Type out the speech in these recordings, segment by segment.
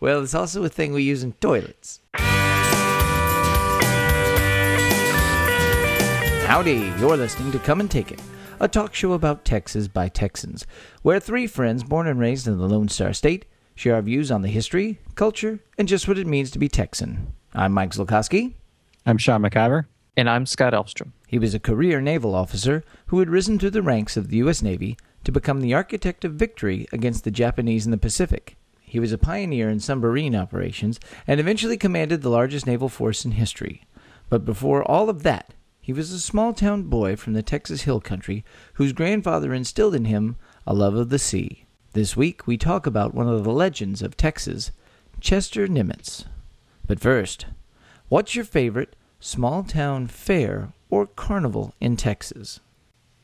Well, it's also a thing we use in toilets. Howdy, you're listening to Come and Take It, a talk show about Texas by Texans, where three friends born and raised in the Lone Star State share our views on the history, culture, and just what it means to be Texan. I'm Mike Zlokowski. I'm Sean McIver. And I'm Scott Elfstrom. He was a career naval officer who had risen through the ranks of the U.S. Navy to become the architect of victory against the Japanese in the Pacific. He was a pioneer in submarine operations and eventually commanded the largest naval force in history. But before all of that, he was a small town boy from the Texas Hill Country whose grandfather instilled in him a love of the sea. This week we talk about one of the legends of Texas, Chester Nimitz. But first, what's your favorite small town fair or carnival in Texas?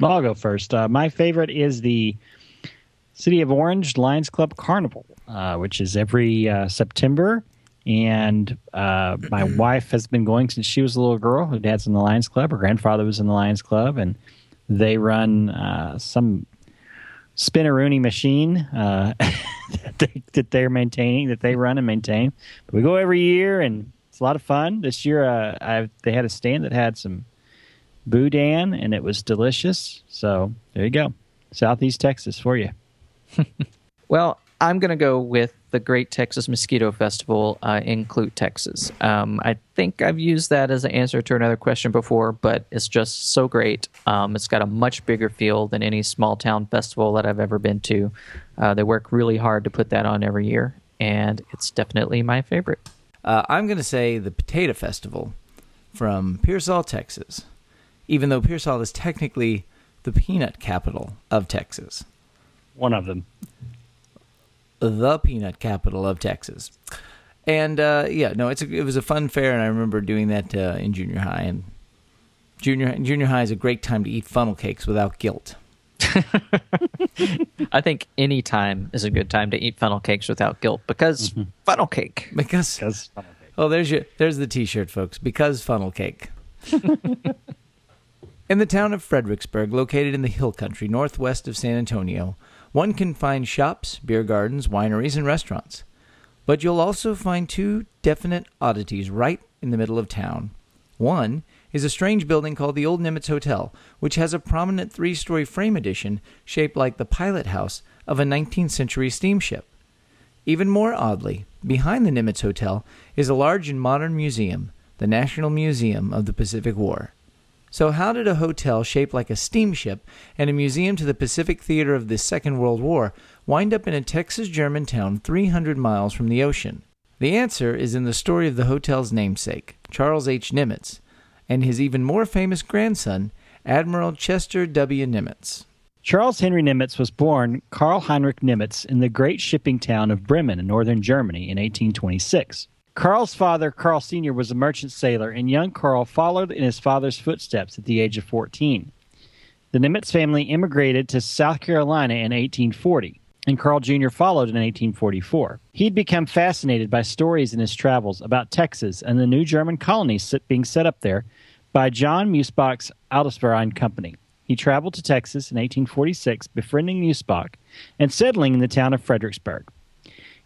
I'll go first. Uh, my favorite is the City of Orange Lions Club Carnival, uh, which is every uh, September. And uh, my wife has been going since she was a little girl. Her dad's in the Lions Club. Her grandfather was in the Lions Club, and they run uh, some spinneroonie machine uh, that, they, that they're maintaining, that they run and maintain. But we go every year, and it's a lot of fun. This year, uh, I've, they had a stand that had some boudin, and it was delicious. So there you go, Southeast Texas for you. well, I'm going to go with the Great Texas Mosquito Festival uh, in Clute, Texas. Um, I think I've used that as an answer to another question before, but it's just so great. Um, it's got a much bigger feel than any small town festival that I've ever been to. Uh, they work really hard to put that on every year, and it's definitely my favorite. Uh, I'm going to say the Potato Festival from Pearsall, Texas, even though Pearsall is technically the peanut capital of Texas. One of them the peanut capital of Texas. And uh, yeah, no, it's a, it was a fun fair, and I remember doing that uh, in junior high. And junior junior high is a great time to eat funnel cakes without guilt. I think any time is a good time to eat funnel cakes without guilt because mm-hmm. funnel cake. Because, because funnel cake. Oh, there's your there's the T-shirt, folks. Because funnel cake. in the town of Fredericksburg, located in the hill country northwest of San Antonio, one can find shops, beer gardens, wineries, and restaurants. But you'll also find two definite oddities right in the middle of town. One is a strange building called the Old Nimitz Hotel, which has a prominent three story frame addition shaped like the pilot house of a 19th century steamship. Even more oddly, behind the Nimitz Hotel is a large and modern museum, the National Museum of the Pacific War. So, how did a hotel shaped like a steamship and a museum to the Pacific theater of the Second World War wind up in a Texas German town 300 miles from the ocean? The answer is in the story of the hotel's namesake, Charles H. Nimitz, and his even more famous grandson, Admiral Chester W. Nimitz. Charles Henry Nimitz was born Karl Heinrich Nimitz in the great shipping town of Bremen in northern Germany in 1826. Karl's father, Carl Sr., was a merchant sailor, and young Carl followed in his father's footsteps at the age of 14. The Nimitz family immigrated to South Carolina in 1840, and Carl Jr. followed in 1844. He'd become fascinated by stories in his travels about Texas and the new German colonies being set up there by John Meusebach's Adelsverein Company. He traveled to Texas in 1846, befriending Meusebach and settling in the town of Fredericksburg.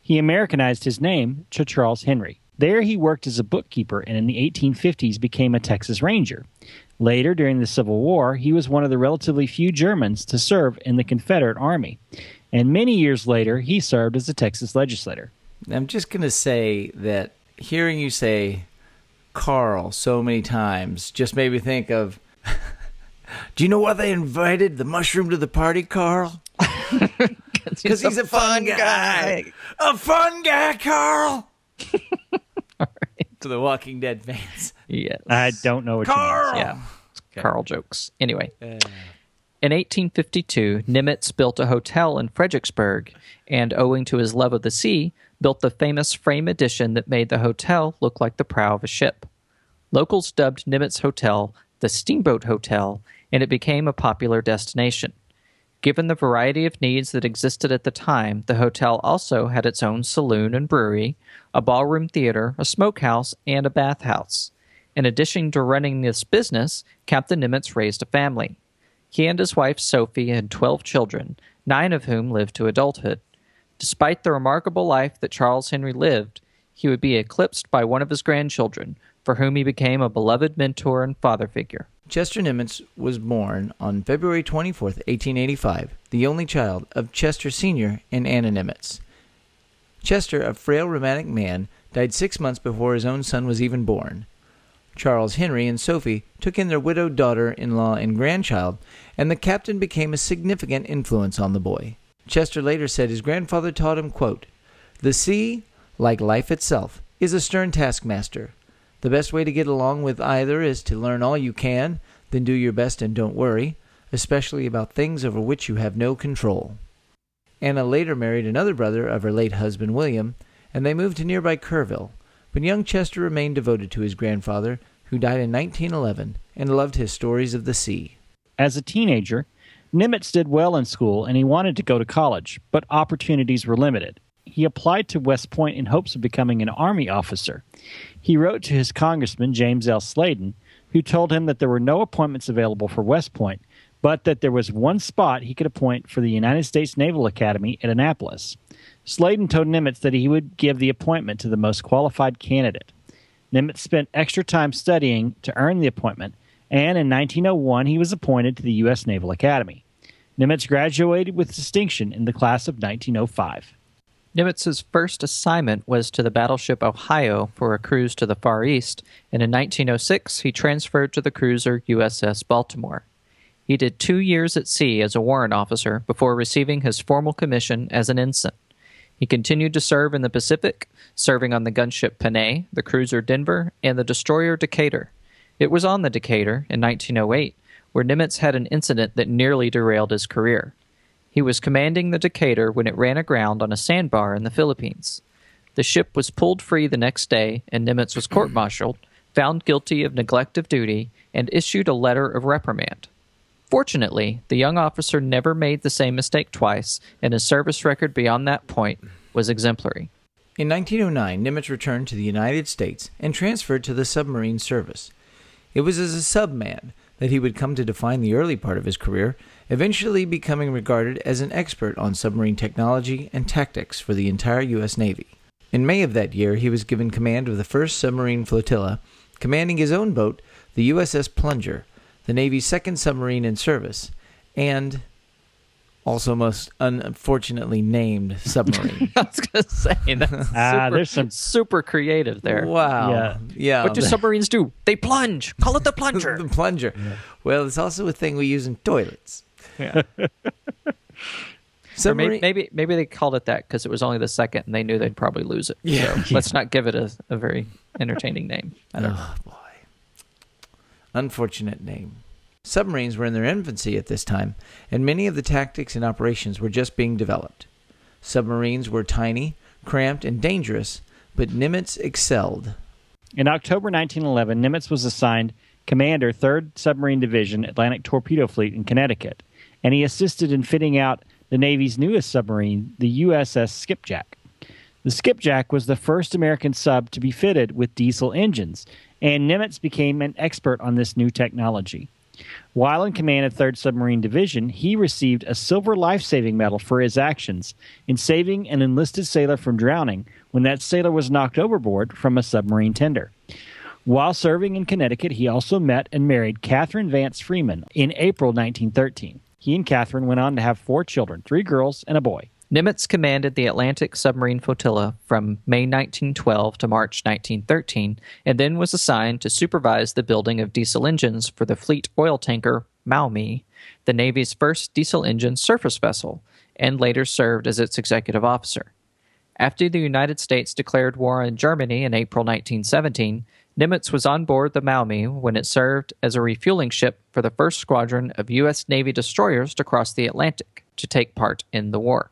He Americanized his name to Charles Henry. There, he worked as a bookkeeper and in the 1850s became a Texas Ranger. Later, during the Civil War, he was one of the relatively few Germans to serve in the Confederate Army. And many years later, he served as a Texas legislator. I'm just going to say that hearing you say Carl so many times just made me think of Do you know why they invited the mushroom to the party, Carl? Because he's, he's, a, fun, fun guy. guy. A fun guy, Karl. to the Walking Dead fans. Yes. I don't know what Karl. you mean. Yeah. Okay. Karl jokes. Anyway. Uh. In 1852, Nimitz built a hotel in Fredericksburg and, owing to his love of the sea, built the famous frame addition that made the hotel look like the prow of a ship. Locals dubbed Nimitz Hotel the Steamboat Hotel, and it became a popular destination. Given the variety of needs that existed at the time, the hotel also had its own saloon and brewery, a ballroom theater, a smokehouse, and a bathhouse. In addition to running this business, Captain Nimitz raised a family. He and his wife Sophie had 12 children, nine of whom lived to adulthood. Despite the remarkable life that Charles Henry lived, he would be eclipsed by one of his grandchildren, for whom he became a beloved mentor and father figure. Chester Nimitz was born on February 24, 1885, the only child of Chester Sr. and Anna Nimitz. Chester, a frail rheumatic man, died six months before his own son was even born. Charles Henry and Sophie took in their widowed daughter in law and grandchild, and the captain became a significant influence on the boy. Chester later said his grandfather taught him, quote, The sea, like life itself, is a stern taskmaster. The best way to get along with either is to learn all you can, then do your best and don't worry, especially about things over which you have no control. Anna later married another brother of her late husband William, and they moved to nearby Kerrville. But young Chester remained devoted to his grandfather, who died in 1911, and loved his stories of the sea. As a teenager, Nimitz did well in school and he wanted to go to college, but opportunities were limited. He applied to West Point in hopes of becoming an Army officer. He wrote to his congressman, James L. Sladen, who told him that there were no appointments available for West Point, but that there was one spot he could appoint for the United States Naval Academy at Annapolis. Sladen told Nimitz that he would give the appointment to the most qualified candidate. Nimitz spent extra time studying to earn the appointment, and in 1901 he was appointed to the U.S. Naval Academy. Nimitz graduated with distinction in the class of 1905. Nimitz's first assignment was to the battleship Ohio for a cruise to the Far East, and in 1906 he transferred to the cruiser USS Baltimore. He did two years at sea as a warrant officer before receiving his formal commission as an ensign. He continued to serve in the Pacific, serving on the gunship Panay, the cruiser Denver, and the destroyer Decatur. It was on the Decatur, in 1908, where Nimitz had an incident that nearly derailed his career. He was commanding the Decatur when it ran aground on a sandbar in the Philippines. The ship was pulled free the next day, and Nimitz was court martialed, found guilty of neglect of duty, and issued a letter of reprimand. Fortunately, the young officer never made the same mistake twice, and his service record beyond that point was exemplary. In 1909, Nimitz returned to the United States and transferred to the submarine service. It was as a subman that he would come to define the early part of his career, eventually becoming regarded as an expert on submarine technology and tactics for the entire U.S. Navy. In May of that year, he was given command of the 1st Submarine Flotilla, commanding his own boat, the USS Plunger, the Navy's second submarine in service, and also most unfortunately named submarine. I was going to say that's Ah, super, there's some- super creative there. wow. Yeah. Yeah. What do submarines do? They plunge. Call it the plunger. the plunger. Well, it's also a thing we use in toilets. Yeah. Or Submarine. maybe, maybe maybe they called it that because it was only the second and they knew they'd probably lose it. Yeah. So let's not give it a, a very entertaining name. I don't oh, know. Oh boy. Unfortunate name. Submarines were in their infancy at this time, and many of the tactics and operations were just being developed. Submarines were tiny, cramped, and dangerous, but Nimitz excelled. In October 1911, Nimitz was assigned Commander, 3rd Submarine Division, Atlantic Torpedo Fleet in Connecticut, and he assisted in fitting out the Navy's newest submarine, the USS Skipjack. The Skipjack was the first American sub to be fitted with diesel engines, and Nimitz became an expert on this new technology. While in command of 3rd Submarine Division, he received a Silver Life Saving Medal for his actions in saving an enlisted sailor from drowning when that sailor was knocked overboard from a submarine tender. While serving in Connecticut, he also met and married Catherine Vance Freeman in April 1913. He and Catherine went on to have four children three girls and a boy. Nimitz commanded the Atlantic Submarine Flotilla from May 1912 to March 1913, and then was assigned to supervise the building of diesel engines for the fleet oil tanker Maumee, the Navy's first diesel engine surface vessel, and later served as its executive officer. After the United States declared war on Germany in April 1917, Nimitz was on board the Maumee when it served as a refueling ship for the first squadron of U.S. Navy destroyers to cross the Atlantic to take part in the war.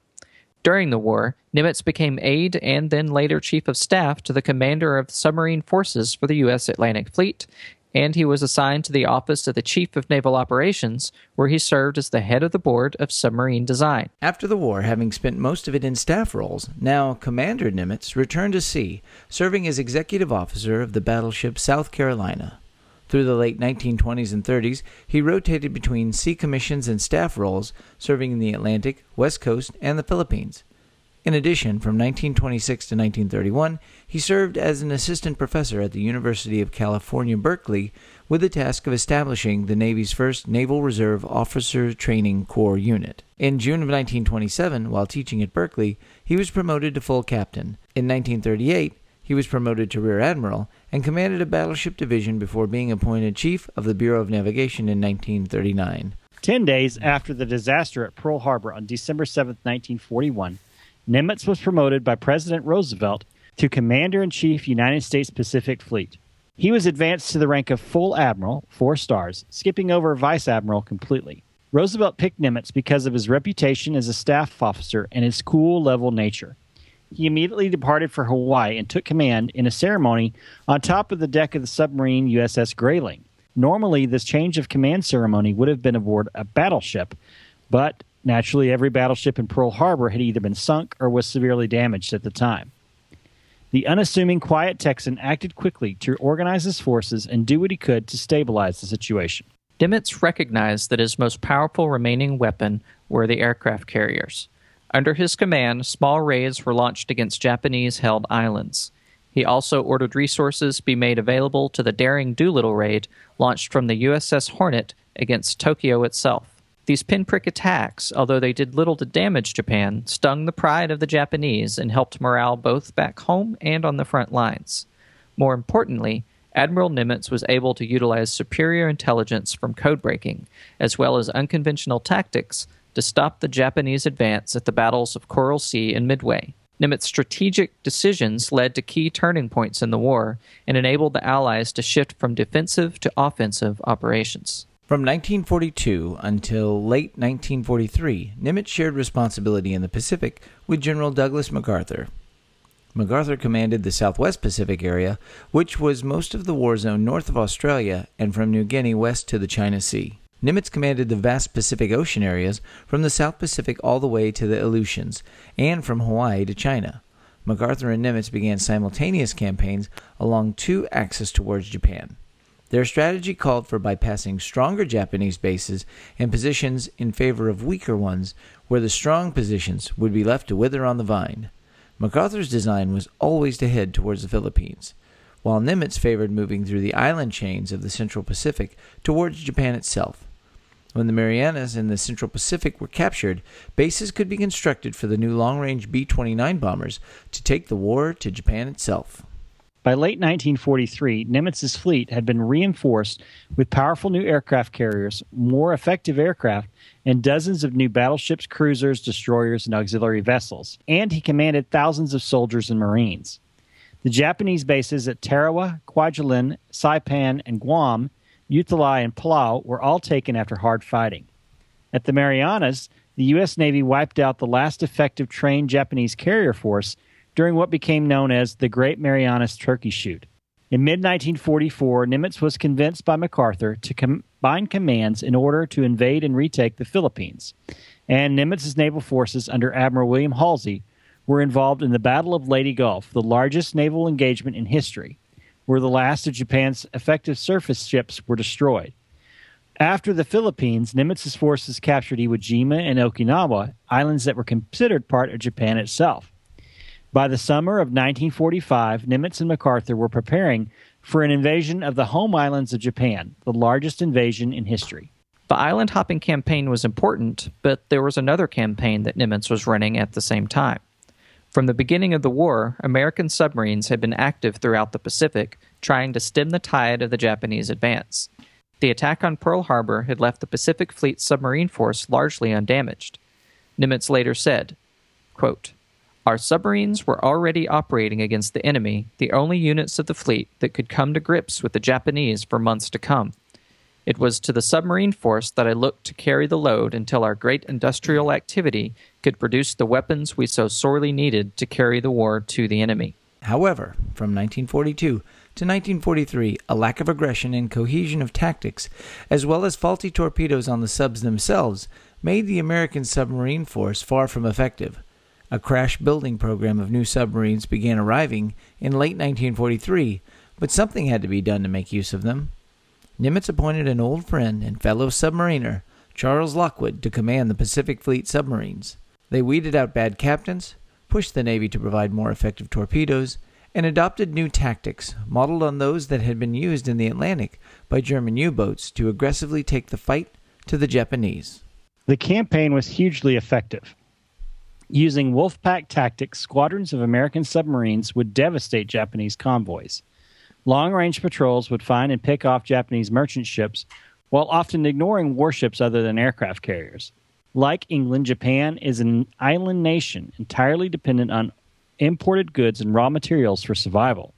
During the war, Nimitz became aide and then later chief of staff to the commander of submarine forces for the U.S. Atlantic Fleet, and he was assigned to the office of the chief of naval operations, where he served as the head of the board of submarine design. After the war, having spent most of it in staff roles, now Commander Nimitz returned to sea, serving as executive officer of the battleship South Carolina. Through the late 1920s and 30s, he rotated between sea commissions and staff roles, serving in the Atlantic, West Coast, and the Philippines. In addition, from 1926 to 1931, he served as an assistant professor at the University of California, Berkeley, with the task of establishing the Navy's first Naval Reserve Officer Training Corps unit. In June of 1927, while teaching at Berkeley, he was promoted to full captain. In 1938, he was promoted to rear admiral and commanded a battleship division before being appointed chief of the Bureau of Navigation in 1939. Ten days after the disaster at Pearl Harbor on December 7, 1941, Nimitz was promoted by President Roosevelt to Commander in Chief, United States Pacific Fleet. He was advanced to the rank of full admiral, four stars, skipping over vice admiral completely. Roosevelt picked Nimitz because of his reputation as a staff officer and his cool, level nature. He immediately departed for Hawaii and took command in a ceremony on top of the deck of the submarine USS Grayling. Normally, this change of command ceremony would have been aboard a battleship, but Naturally, every battleship in Pearl Harbor had either been sunk or was severely damaged at the time. The unassuming, quiet Texan acted quickly to organize his forces and do what he could to stabilize the situation. Nimitz recognized that his most powerful remaining weapon were the aircraft carriers. Under his command, small raids were launched against Japanese held islands. He also ordered resources be made available to the daring Doolittle raid launched from the USS Hornet against Tokyo itself. These pinprick attacks, although they did little to damage Japan, stung the pride of the Japanese and helped morale both back home and on the front lines. More importantly, Admiral Nimitz was able to utilize superior intelligence from codebreaking, as well as unconventional tactics, to stop the Japanese advance at the battles of Coral Sea and Midway. Nimitz's strategic decisions led to key turning points in the war and enabled the Allies to shift from defensive to offensive operations. From 1942 until late 1943, Nimitz shared responsibility in the Pacific with General Douglas MacArthur. MacArthur commanded the Southwest Pacific area, which was most of the war zone north of Australia and from New Guinea west to the China Sea. Nimitz commanded the vast Pacific Ocean areas from the South Pacific all the way to the Aleutians, and from Hawaii to China. MacArthur and Nimitz began simultaneous campaigns along two axes towards Japan. Their strategy called for bypassing stronger Japanese bases and positions in favor of weaker ones, where the strong positions would be left to wither on the vine. MacArthur's design was always to head towards the Philippines, while Nimitz favored moving through the island chains of the Central Pacific towards Japan itself. When the Marianas in the Central Pacific were captured, bases could be constructed for the new long range B 29 bombers to take the war to Japan itself. By late 1943, Nimitz's fleet had been reinforced with powerful new aircraft carriers, more effective aircraft, and dozens of new battleships, cruisers, destroyers, and auxiliary vessels. And he commanded thousands of soldiers and Marines. The Japanese bases at Tarawa, Kwajalein, Saipan, and Guam, Ulithi, and Palau were all taken after hard fighting. At the Marianas, the U.S. Navy wiped out the last effective trained Japanese carrier force during what became known as the Great Marianas Turkey Shoot. In mid 1944, Nimitz was convinced by MacArthur to combine commands in order to invade and retake the Philippines, and Nimitz's naval forces under Admiral William Halsey were involved in the Battle of Leyte Gulf, the largest naval engagement in history, where the last of Japan's effective surface ships were destroyed. After the Philippines, Nimitz's forces captured Iwo Jima and Okinawa, islands that were considered part of Japan itself. By the summer of 1945, Nimitz and MacArthur were preparing for an invasion of the home islands of Japan, the largest invasion in history. The island hopping campaign was important, but there was another campaign that Nimitz was running at the same time. From the beginning of the war, American submarines had been active throughout the Pacific, trying to stem the tide of the Japanese advance. The attack on Pearl Harbor had left the Pacific Fleet submarine force largely undamaged. Nimitz later said, quote, our submarines were already operating against the enemy, the only units of the fleet that could come to grips with the Japanese for months to come. It was to the submarine force that I looked to carry the load until our great industrial activity could produce the weapons we so sorely needed to carry the war to the enemy. However, from 1942 to 1943, a lack of aggression and cohesion of tactics, as well as faulty torpedoes on the subs themselves, made the American submarine force far from effective. A crash building program of new submarines began arriving in late 1943, but something had to be done to make use of them. Nimitz appointed an old friend and fellow submariner, Charles Lockwood, to command the Pacific Fleet submarines. They weeded out bad captains, pushed the Navy to provide more effective torpedoes, and adopted new tactics modeled on those that had been used in the Atlantic by German U boats to aggressively take the fight to the Japanese. The campaign was hugely effective. Using Wolfpack tactics, squadrons of American submarines would devastate Japanese convoys. Long range patrols would find and pick off Japanese merchant ships while often ignoring warships other than aircraft carriers. Like England, Japan is an island nation entirely dependent on imported goods and raw materials for survival.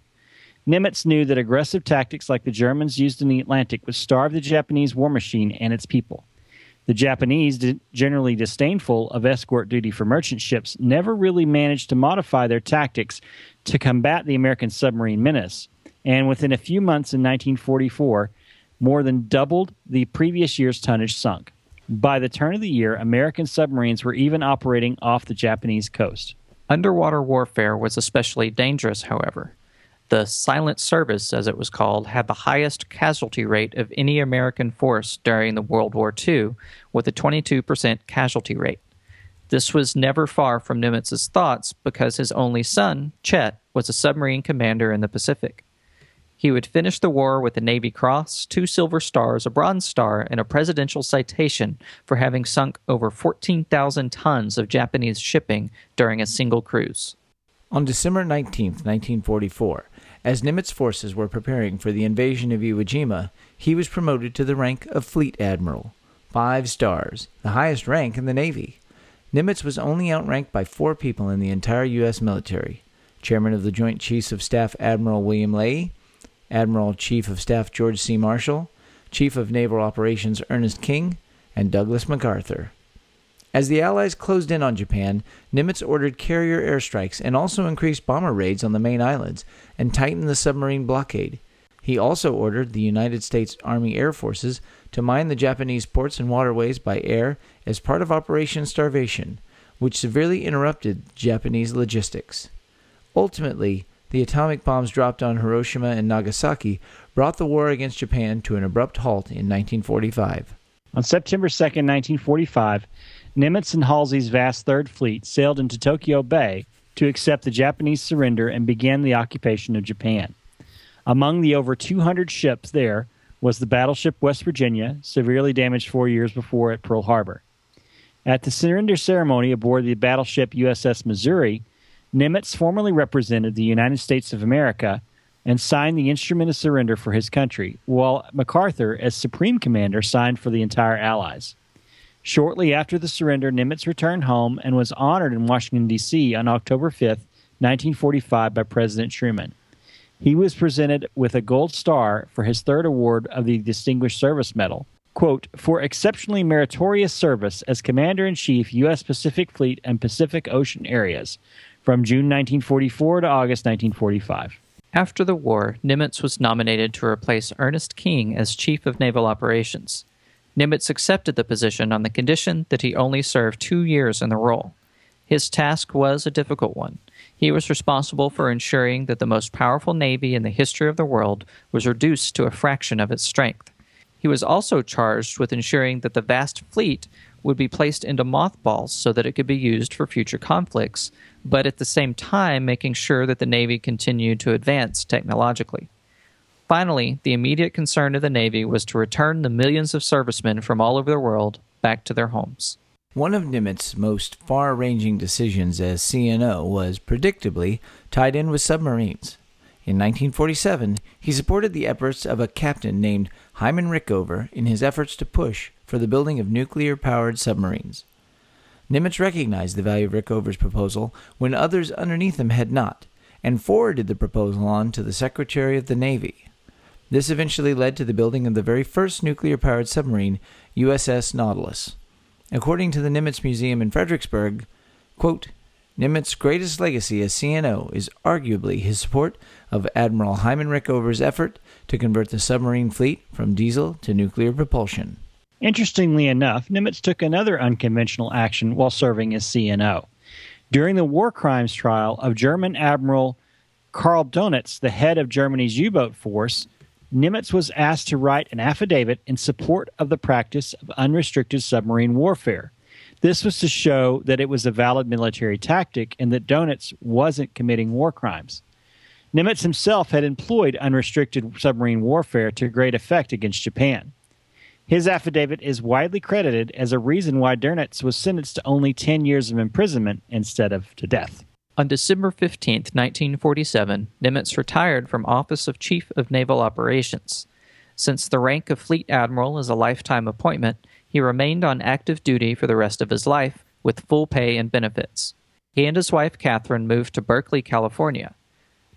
Nimitz knew that aggressive tactics like the Germans used in the Atlantic would starve the Japanese war machine and its people. The Japanese, generally disdainful of escort duty for merchant ships, never really managed to modify their tactics to combat the American submarine menace, and within a few months in 1944, more than doubled the previous year's tonnage sunk. By the turn of the year, American submarines were even operating off the Japanese coast. Underwater warfare was especially dangerous, however. The Silent Service, as it was called, had the highest casualty rate of any American force during the World War II, with a 22% casualty rate. This was never far from Nimitz's thoughts because his only son, Chet, was a submarine commander in the Pacific. He would finish the war with a Navy Cross, two Silver Stars, a Bronze Star, and a Presidential Citation for having sunk over 14,000 tons of Japanese shipping during a single cruise. On December 19, 1944, as Nimitz forces were preparing for the invasion of Iwo Jima, he was promoted to the rank of Fleet Admiral. Five stars, the highest rank in the Navy. Nimitz was only outranked by four people in the entire U.S. military Chairman of the Joint Chiefs of Staff Admiral William Leahy, Admiral Chief of Staff George C. Marshall, Chief of Naval Operations Ernest King, and Douglas MacArthur. As the Allies closed in on Japan, Nimitz ordered carrier airstrikes and also increased bomber raids on the main islands and tightened the submarine blockade. He also ordered the United States Army Air Forces to mine the Japanese ports and waterways by air as part of Operation Starvation, which severely interrupted Japanese logistics. Ultimately, the atomic bombs dropped on Hiroshima and Nagasaki brought the war against Japan to an abrupt halt in 1945. On September 2, 1945, Nimitz and Halsey's vast Third Fleet sailed into Tokyo Bay to accept the Japanese surrender and begin the occupation of Japan. Among the over 200 ships there was the battleship West Virginia, severely damaged four years before at Pearl Harbor. At the surrender ceremony aboard the battleship USS Missouri, Nimitz formally represented the United States of America and signed the instrument of surrender for his country, while MacArthur, as Supreme Commander, signed for the entire Allies. Shortly after the surrender, Nimitz returned home and was honored in Washington, D.C. on October 5, 1945, by President Truman. He was presented with a Gold Star for his third award of the Distinguished Service Medal, quote, for exceptionally meritorious service as Commander in Chief, U.S. Pacific Fleet and Pacific Ocean Areas, from June 1944 to August 1945. After the war, Nimitz was nominated to replace Ernest King as Chief of Naval Operations. Nimitz accepted the position on the condition that he only serve two years in the role. His task was a difficult one. He was responsible for ensuring that the most powerful navy in the history of the world was reduced to a fraction of its strength. He was also charged with ensuring that the vast fleet would be placed into mothballs so that it could be used for future conflicts, but at the same time making sure that the Navy continued to advance technologically. Finally, the immediate concern of the Navy was to return the millions of servicemen from all over the world back to their homes. One of Nimitz's most far ranging decisions as CNO was, predictably, tied in with submarines. In 1947, he supported the efforts of a captain named Hyman Rickover in his efforts to push for the building of nuclear powered submarines. Nimitz recognized the value of Rickover's proposal when others underneath him had not, and forwarded the proposal on to the Secretary of the Navy. This eventually led to the building of the very first nuclear powered submarine, USS Nautilus. According to the Nimitz Museum in Fredericksburg, quote, Nimitz's greatest legacy as CNO is arguably his support of Admiral Hyman Rickover's effort to convert the submarine fleet from diesel to nuclear propulsion. Interestingly enough, Nimitz took another unconventional action while serving as CNO. During the war crimes trial of German Admiral Karl Donitz, the head of Germany's U boat force, Nimitz was asked to write an affidavit in support of the practice of unrestricted submarine warfare. This was to show that it was a valid military tactic and that Dönitz wasn't committing war crimes. Nimitz himself had employed unrestricted submarine warfare to great effect against Japan. His affidavit is widely credited as a reason why Dönitz was sentenced to only 10 years of imprisonment instead of to death. On December 15, 1947, Nimitz retired from Office of Chief of Naval Operations. Since the rank of Fleet Admiral is a lifetime appointment, he remained on active duty for the rest of his life with full pay and benefits. He and his wife Catherine moved to Berkeley, California.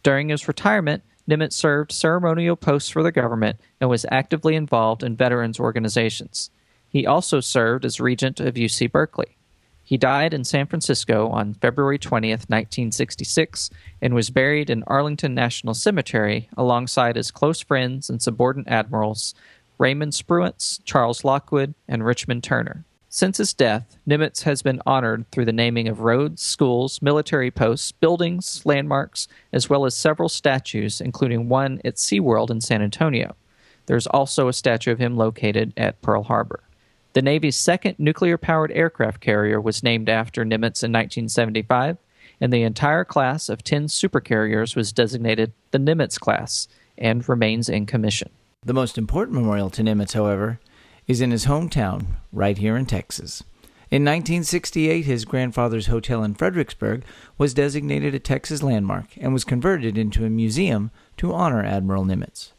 During his retirement, Nimitz served ceremonial posts for the government and was actively involved in veterans organizations. He also served as regent of UC Berkeley. He died in San Francisco on February 20th, 1966, and was buried in Arlington National Cemetery alongside his close friends and subordinate admirals Raymond Spruance, Charles Lockwood, and Richmond Turner. Since his death, Nimitz has been honored through the naming of roads, schools, military posts, buildings, landmarks, as well as several statues, including one at SeaWorld in San Antonio. There's also a statue of him located at Pearl Harbor. The Navy's second nuclear powered aircraft carrier was named after Nimitz in 1975, and the entire class of 10 supercarriers was designated the Nimitz class and remains in commission. The most important memorial to Nimitz, however, is in his hometown, right here in Texas. In 1968, his grandfather's hotel in Fredericksburg was designated a Texas landmark and was converted into a museum to honor Admiral Nimitz.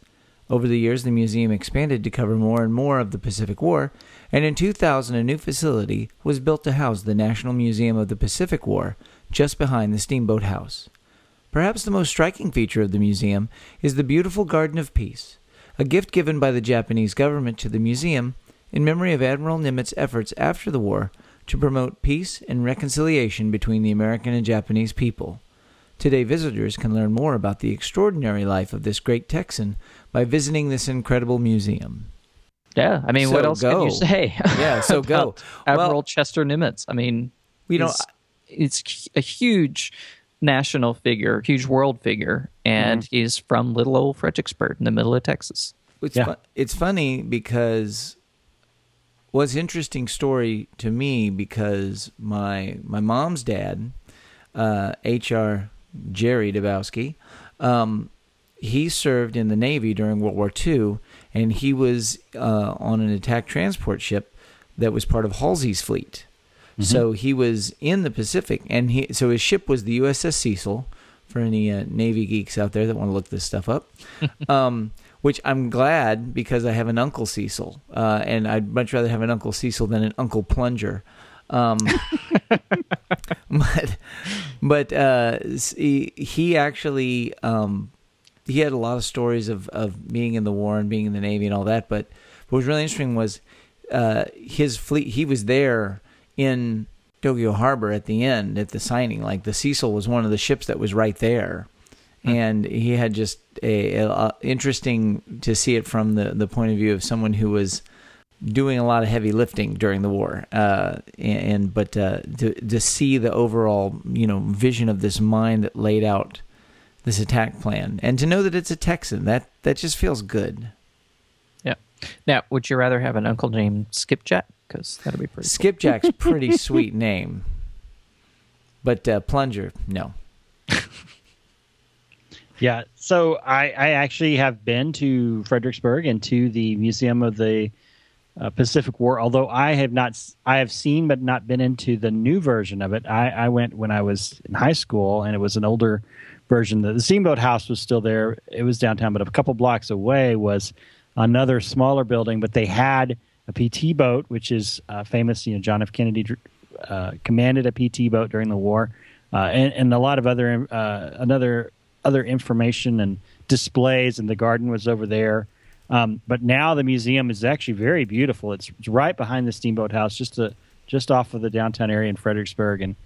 Over the years, the museum expanded to cover more and more of the Pacific War, and in 2000, a new facility was built to house the National Museum of the Pacific War just behind the Steamboat House. Perhaps the most striking feature of the museum is the beautiful Garden of Peace, a gift given by the Japanese government to the museum in memory of Admiral Nimitz's efforts after the war to promote peace and reconciliation between the American and Japanese people. Today, visitors can learn more about the extraordinary life of this great Texan by visiting this incredible museum. Yeah, I mean, So what else can go. you say? Yeah, so go. Admiral Well- Chester Nimitz. I mean, You know, he's- it's a huge national figure, huge world figure, and Mm-hmm. he's from little old Fredericksburg in the middle of Texas. It's Yeah. fu- it's funny because what's interesting story to me because my my mom's dad, uh, H.R. Jerry Dabowski, um, he served in the Navy during World War II, and he was uh, on an attack transport ship that was part of Halsey's fleet. So he was in the Pacific, and he so his ship was the USS Cecil. For any uh, Navy geeks out there that want to look this stuff up, um, which I'm glad because I have an Uncle Cecil, uh, and I'd much rather have an Uncle Cecil than an Uncle Plunger. Um, but but uh, he, he actually um, he had a lot of stories of, of being in the war and being in the Navy and all that. But what was really interesting was uh, his fleet. He was there in Tokyo Harbor at the end at the signing. Like the Cecil was one of the ships that was right there, and he had just a, a, a interesting to see it from the the point of view of someone who was doing a lot of heavy lifting during the war, uh, and, and but uh, to to see the overall you know vision of this mind that laid out this attack plan, and to know that it's a Texan that that just feels good. Yeah. Now, would you rather have an uncle named Skipjack? Because that'd be pretty. Skipjack's pretty sweet name, but uh, Plunger no. Yeah, so I, I actually have been to Fredericksburg and to the Museum of the uh, Pacific War. Although I have not, I have seen but not been into the new version of it. I, I went when I was in high school, and it was an older version. The, the Steamboat House was still there. It was downtown, but a couple blocks away was another smaller building. But they had a PT boat, which is uh, famous. You know, John F. Kennedy uh, commanded a PT boat during the war, uh, and, and a lot of other uh, another other information and displays. And the garden was over there. Um, but now the museum is actually very beautiful. It's, it's right behind the Steamboat House, just a, just off of the downtown area in Fredericksburg. And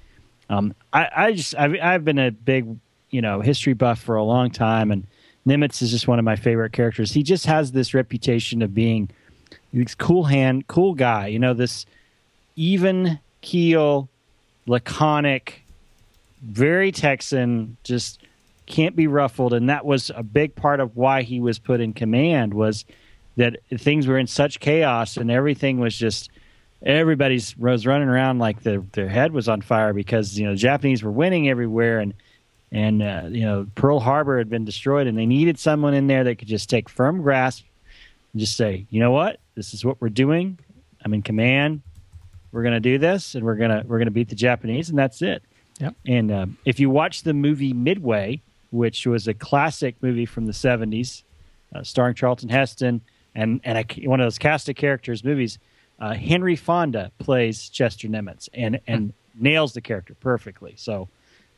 um, I, I just I've, I've been a big you know history buff for a long time, and Nimitz is just one of my favorite characters. He just has this reputation of being this cool hand, cool guy. You know, this even keel, laconic, very Texan, just can't be ruffled. And that was a big part of why he was put in command was that things were in such chaos and everything was just everybody's was running around like the, their head was on fire because you know the Japanese were winning everywhere and and uh, you know Pearl Harbor had been destroyed and they needed someone in there that could just take firm grasp and just say, you know what, this is what we're doing. I'm in command. We're gonna do this and we're gonna we're gonna beat the Japanese and that's it. Yep. And uh, if you watch the movie Midway, which was a classic movie from the 70s, uh, starring Charlton Heston and and a, one of those cast of characters movies uh, Henry Fonda plays Chester Nimitz and and nails the character perfectly. So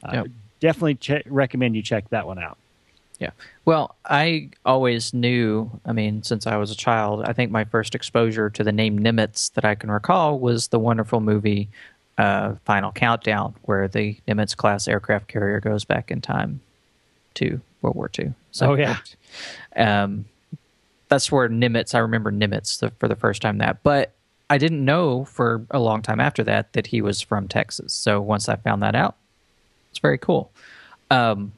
uh, Yep. Definitely recommend you check that one out. Yeah. Well, I always knew, I mean, since I was a child, I think my first exposure to the name Nimitz that I can recall was the wonderful movie uh, Final Countdown, where the Nimitz class aircraft carrier goes back in time to World War II. So, Oh, yeah. Um, that's where Nimitz, I remember Nimitz the, for the first time that. But I didn't know for a long time after that that he was from Texas. So once I found that out, it's very cool. Um,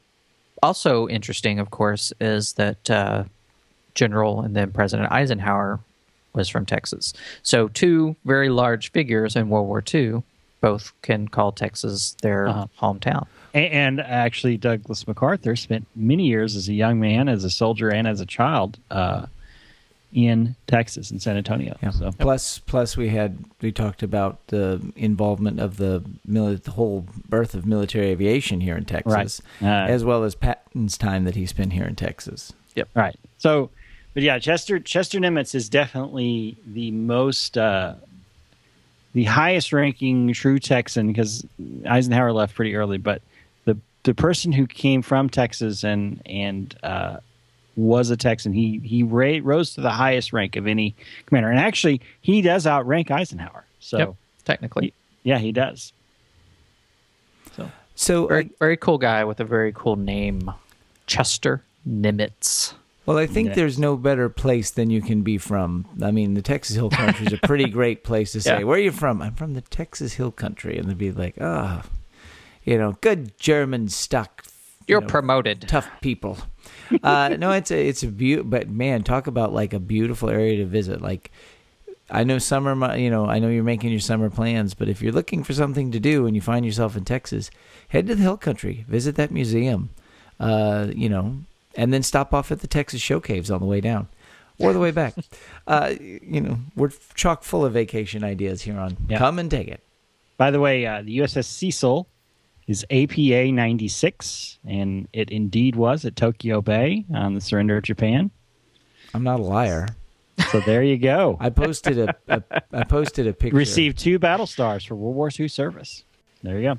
also interesting, of course, is that uh, General and then President Eisenhower was from Texas. So two very large figures in World War II both can call Texas their Uh-huh. hometown. And actually, Douglas MacArthur spent many years as a young man, as a soldier, and as a child uh, in Texas, in San Antonio. Yeah. So, Plus, plus we had we talked about the involvement of the mili- the whole birth of military aviation here in Texas, Uh, as well as Patton's time that he spent here in Texas. Yep. Right. So, but yeah, Chester Chester Nimitz is definitely the most uh, the highest ranking true Texan because Eisenhower left pretty early, but the the person who came from Texas and and uh, was a Texan, he he ra- rose to the highest rank of any commander, and actually he does outrank Eisenhower. So Yep, technically. yeah, he does. So, Very, very cool guy with a very cool name, Chester Nimitz. well, I think Yeah. there's no better place than you can be from. I mean, the Texas Hill Country is a pretty great place to say, Yeah. "Where are you from?" I'm from the Texas Hill Country, and they'd be like, "Ah, you know, good German stock." you You're know, promoted. tough people. Uh, no, it's a it's a beaut, but man, talk about like a beautiful area to visit. Like, I know summer, you know, I know you're making your summer plans, but if you're looking for something to do and you find yourself in Texas, head to the Hill Country, visit that museum, uh, you know, and then stop off at the Texas Show Caves on the way down. Or the way back, uh, you know, we're chock full of vacation ideas here on. Yeah. Come and take it. By the way, uh, the USS Cecil is APA 96, and it indeed was at Tokyo Bay on the surrender of Japan. I'm not a liar. So there you go. I posted a, a I posted a picture. Received two battle stars for World War II service. There you go.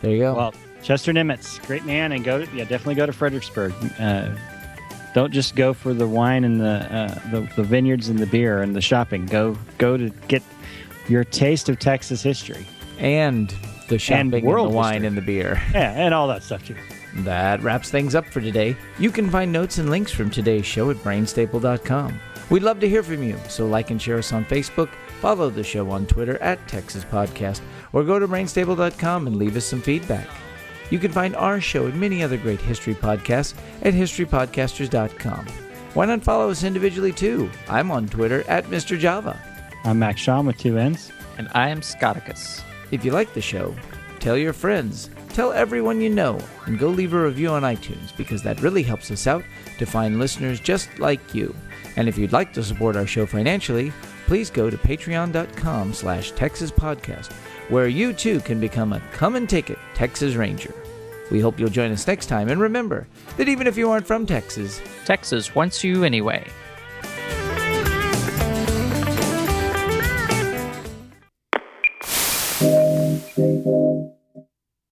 There you go. Well, Chester Nimitz, great man, and go to, yeah, definitely go to Fredericksburg. Uh, don't just go for the wine and the, uh, the the vineyards and the beer and the shopping. Go go to get your taste of Texas history. and the shopping and, world the wine history. and the beer. Yeah, and all that stuff too. That wraps things up for today. You can find notes and links from today's show at brainstaple.com. We'd love to hear from you, so like and share us on Facebook, follow the show on Twitter at Texas Podcast, or go to brainstable.com and leave us some feedback. You can find our show and many other great history podcasts at historypodcasters.com. Why not follow us individually too? I'm on Twitter at Mr. Java. I'm Max Shawn with two N's. And I am Scoticus. If you like the show, tell your friends, tell everyone you know, and go leave a review on iTunes because that really helps us out to find listeners just like you. And if you'd like to support our show financially, please go to patreon.com slash Texas Podcast, where you too can become a come and take it Texas Ranger. We hope you'll join us next time, and remember that even if you aren't from Texas, Texas wants you anyway.